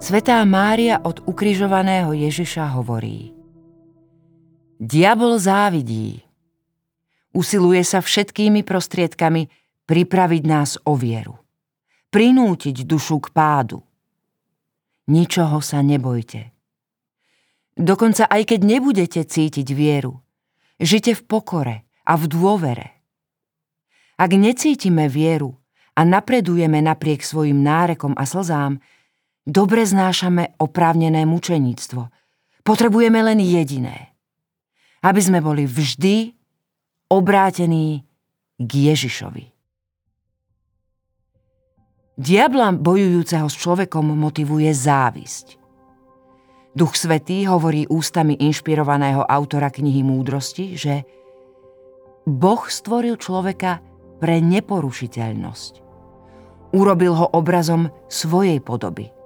Svetá Mária od ukrižovaného Ježiša hovorí Diabol závidí. Usiluje sa všetkými prostriedkami pripraviť nás o vieru. Prinútiť dušu k pádu. Ničoho sa nebojte. Dokonca aj keď nebudete cítiť vieru, žite v pokore a v dôvere. Ak necítime vieru a napredujeme napriek svojim nárekom a slzám, Dobre znášame oprávnené mučeníctvo. Potrebujeme len jediné. Aby sme boli vždy obrátení k Ježišovi. Diabla bojujúceho s človekom motivuje závisť. Duch Svetý hovorí ústami inšpirovaného autora knihy Múdrosti, že Boh stvoril človeka pre neporušiteľnosť. Urobil ho obrazom svojej podoby –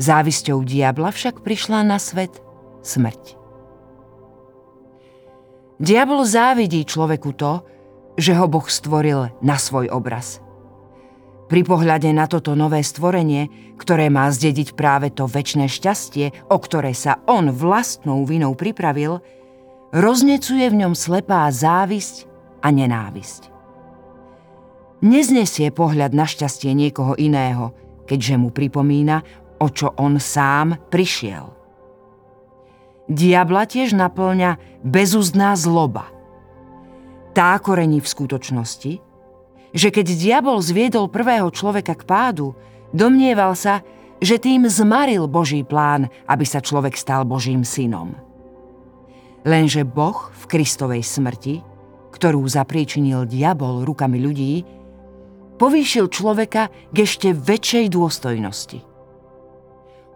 Závisťou diabla však prišla na svet smrť. Diabol závidí človeku to, že ho Boh stvoril na svoj obraz. Pri pohľade na toto nové stvorenie, ktoré má zdediť práve to väčšie šťastie, o ktoré sa on vlastnou vinou pripravil, roznecuje v ňom slepá závisť a nenávisť. Neznesie pohľad na šťastie niekoho iného, keďže mu pripomína, o čo on sám prišiel. Diabla tiež naplňa bezúzdná zloba. Tá korení v skutočnosti, že keď diabol zviedol prvého človeka k pádu, domnieval sa, že tým zmaril Boží plán, aby sa človek stal Božím synom. Lenže Boh v Kristovej smrti, ktorú zapríčinil diabol rukami ľudí, povýšil človeka k ešte väčšej dôstojnosti –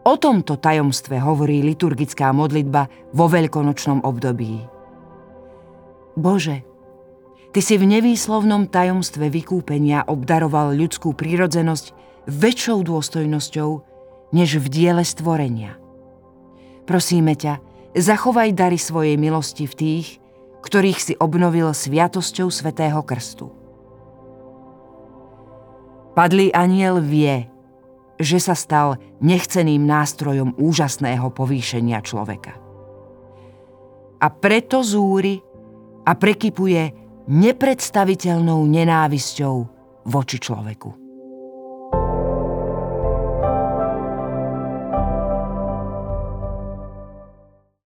O tomto tajomstve hovorí liturgická modlitba vo veľkonočnom období. Bože, Ty si v nevýslovnom tajomstve vykúpenia obdaroval ľudskú prírodzenosť väčšou dôstojnosťou, než v diele stvorenia. Prosíme ťa, zachovaj dary svojej milosti v tých, ktorých si obnovil sviatosťou Svetého Krstu. Padlý aniel vie, že sa stal nechceným nástrojom úžasného povýšenia človeka. A preto zúri a prekypuje nepredstaviteľnou nenávisťou voči človeku.